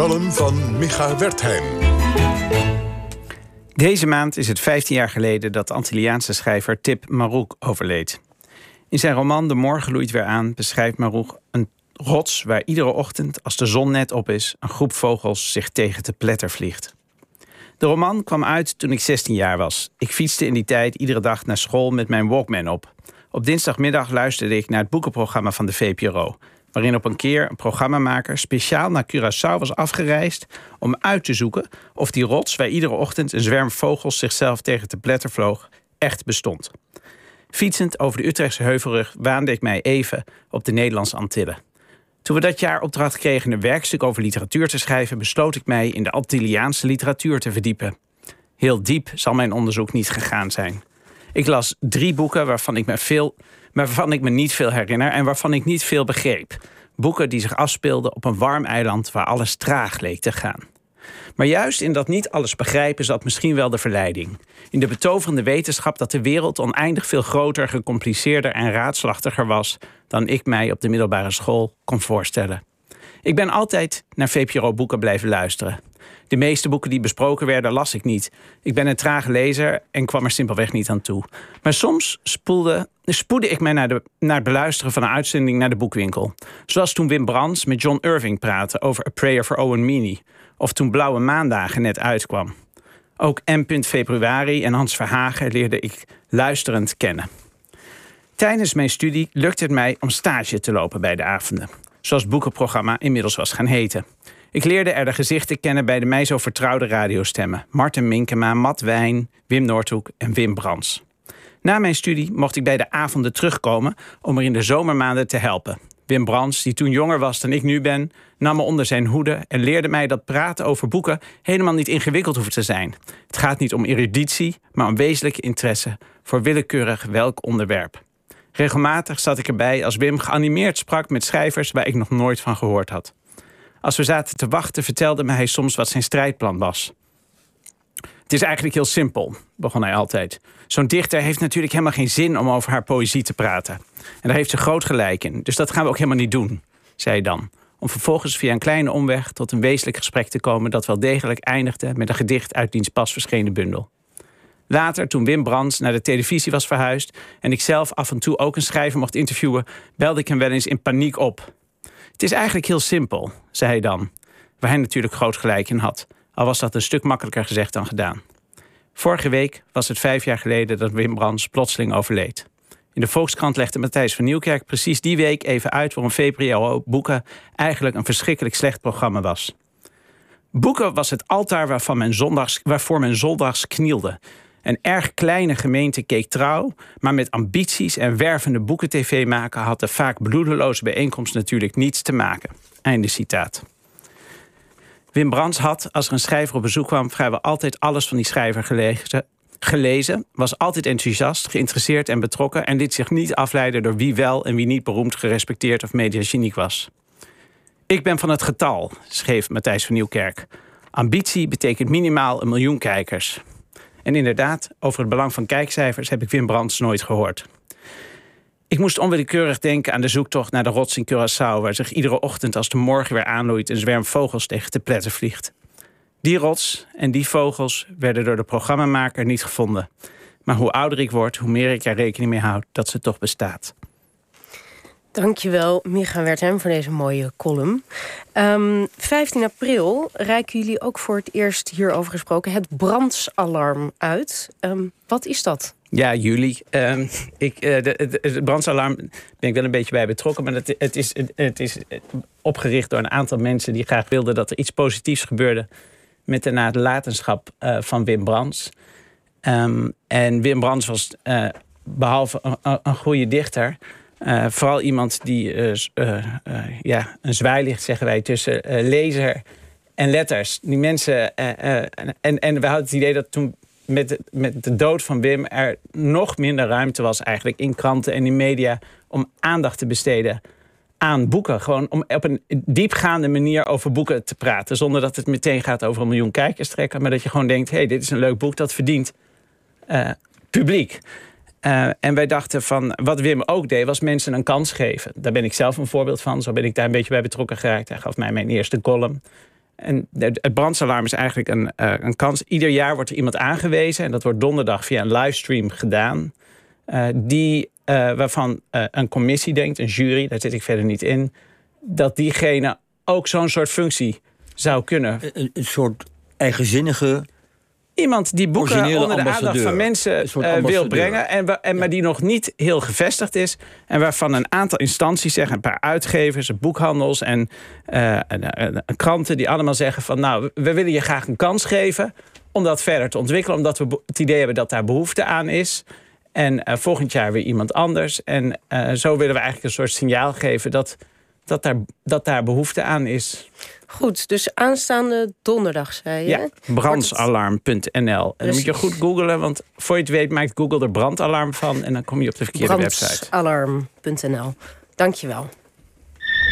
column van Micha Wertheim. Deze maand is het 15 jaar geleden dat de Antilliaanse schrijver Tip Marouk overleed. In zijn roman De Morgen loeit weer aan beschrijft Marouk een rots waar iedere ochtend, als de zon net op is, een groep vogels zich tegen te pletter vliegt. De roman kwam uit toen ik 16 jaar was. Ik fietste in die tijd iedere dag naar school met mijn Walkman op. Op dinsdagmiddag luisterde ik naar het boekenprogramma van de VPRO waarin op een keer een programmamaker speciaal naar Curaçao was afgereisd om uit te zoeken of die rots waar iedere ochtend een zwerm vogels zichzelf tegen te pletter vloog, echt bestond. Fietsend over de Utrechtse heuvelrug waande ik mij even op de Nederlandse Antillen. Toen we dat jaar opdracht kregen een werkstuk over literatuur te schrijven, besloot ik mij in de Antilliaanse literatuur te verdiepen. Heel diep zal mijn onderzoek niet gegaan zijn. Ik las drie boeken waarvan ik me veel waarvan ik me niet veel herinner en waarvan ik niet veel begreep. Boeken die zich afspeelden op een warm eiland waar alles traag leek te gaan. Maar juist in dat niet alles begrijpen zat misschien wel de verleiding. In de betoverende wetenschap dat de wereld oneindig veel groter, gecompliceerder en raadslachtiger was dan ik mij op de middelbare school kon voorstellen. Ik ben altijd naar VPRO-boeken blijven luisteren. De meeste boeken die besproken werden, las ik niet. Ik ben een trage lezer en kwam er simpelweg niet aan toe. Maar soms spoelde, spoedde ik mij naar, de, naar het beluisteren van een uitzending naar de boekwinkel. Zoals toen Wim Brands met John Irving praatte over A Prayer for Owen Meany. Of toen Blauwe Maandagen net uitkwam. Ook M. Februari en Hans Verhagen leerde ik luisterend kennen. Tijdens mijn studie lukte het mij om stage te lopen bij de avonden. Zoals het boekenprogramma inmiddels was gaan heten. Ik leerde er de gezichten kennen bij de mij zo vertrouwde radiostemmen. Martin Minkema, Matt Wijn, Wim Noordhoek en Wim Brands. Na mijn studie mocht ik bij de avonden terugkomen om er in de zomermaanden te helpen. Wim Brands, die toen jonger was dan ik nu ben, nam me onder zijn hoede en leerde mij dat praten over boeken helemaal niet ingewikkeld hoeft te zijn. Het gaat niet om eruditie, maar om wezenlijke interesse voor willekeurig welk onderwerp. Regelmatig zat ik erbij als Wim geanimeerd sprak met schrijvers waar ik nog nooit van gehoord had. Als we zaten te wachten, vertelde me hij soms wat zijn strijdplan was. Het is eigenlijk heel simpel, begon hij altijd. Zo'n dichter heeft natuurlijk helemaal geen zin om over haar poëzie te praten. En daar heeft ze groot gelijk in. Dus dat gaan we ook helemaal niet doen, zei hij dan. Om vervolgens via een kleine omweg tot een wezenlijk gesprek te komen dat wel degelijk eindigde met een gedicht uit diens pas verschenen bundel. Later, toen Wim Brands naar de televisie was verhuisd en ik zelf af en toe ook een schrijver mocht interviewen, belde ik hem wel eens in paniek op. Het is eigenlijk heel simpel, zei hij dan, waar hij natuurlijk groot gelijk in had, al was dat een stuk makkelijker gezegd dan gedaan. Vorige week was het vijf jaar geleden dat Wim Brands plotseling overleed. In de Volkskrant legde Matthijs van Nieuwkerk precies die week even uit waarom VPRO Boeken eigenlijk een verschrikkelijk slecht programma was. Boeken was het altaar waarvan men zondags, waarvoor men zondags knielde. Een erg kleine gemeente keek trouw, maar met ambities en wervende boeken-tv maken had de vaak bloedeloze bijeenkomst natuurlijk niets te maken. Einde citaat. Wim Brands had, als er een schrijver op bezoek kwam, vrijwel altijd alles van die schrijver gelezen, gelezen, was altijd enthousiast, geïnteresseerd en betrokken en liet zich niet afleiden door wie wel en wie niet beroemd, gerespecteerd of mediageniek was. Ik ben van het getal, schreef Matthijs van Nieuwkerk. Ambitie betekent minimaal een miljoen kijkers. En inderdaad, over het belang van kijkcijfers heb ik Wim Brands nooit gehoord. Ik moest onwillekeurig denken aan de zoektocht naar de rots in Curaçao, waar zich iedere ochtend als de morgen weer aanloeit een zwerm vogels tegen te pletten vliegt. Die rots en die vogels werden door de programmamaker niet gevonden. Maar hoe ouder ik word, hoe meer ik er rekening mee houd dat ze toch bestaat. Dankjewel, Micha Wertheim, voor deze mooie column. Um, ehm, 15 april reiken jullie ook voor het eerst hierover gesproken het brandsalarm uit. Ehm, wat is dat? Ja, juli. Um, ik, de, het brandsalarm ben ik wel een beetje bij betrokken. Maar het, het, is, het is opgericht door een aantal mensen die graag wilden dat er iets positiefs gebeurde met de nalatenschap uh, van Wim Brands. en Wim Brands was uh, behalve een goede dichter uh, vooral iemand die uh, uh, ja, een zwaailicht, zeggen wij, tussen lezer en letters. Die mensen. en, en we hadden het idee dat toen met met de dood van Wim er nog minder ruimte was, eigenlijk in kranten en in media, om aandacht te besteden aan boeken. Gewoon om op een diepgaande manier over boeken te praten. Zonder dat het meteen gaat over een miljoen kijkers trekken. Maar dat je gewoon denkt: hé, hey, dit is een leuk boek dat verdient publiek. Uh, en wij dachten van, wat Wim ook deed, was mensen een kans geven. Daar ben ik zelf een voorbeeld van. Zo ben ik daar een beetje bij betrokken geraakt. Hij gaf mij mijn eerste column. En het brandsalarm is eigenlijk een, uh, een kans. Ieder jaar wordt er iemand aangewezen. En dat wordt donderdag via een livestream gedaan. Uh, die, waarvan een commissie denkt, een jury, daar zit ik verder niet in. Dat diegene ook zo'n soort functie zou kunnen. Een soort eigenzinnige Iemand die boeken onder de aandacht van mensen uh, wil brengen. En, en, Maar die nog niet heel gevestigd is. En waarvan een aantal instanties zeggen, een paar uitgevers, boekhandels en, uh, kranten, die allemaal zeggen van nou, we willen je graag een kans geven om dat verder te ontwikkelen. Omdat we het idee hebben dat daar behoefte aan is. En uh, volgend jaar weer iemand anders. En zo willen we eigenlijk een soort signaal geven dat, dat, daar, dat daar behoefte aan is. Goed, dus aanstaande donderdag, zei je? Ja, brandsalarm.nl. En dan moet je goed googlen, want voor je het weet maakt Google er brandalarm van... en dan kom je op de verkeerde website. Brandsalarm.nl. Dankjewel.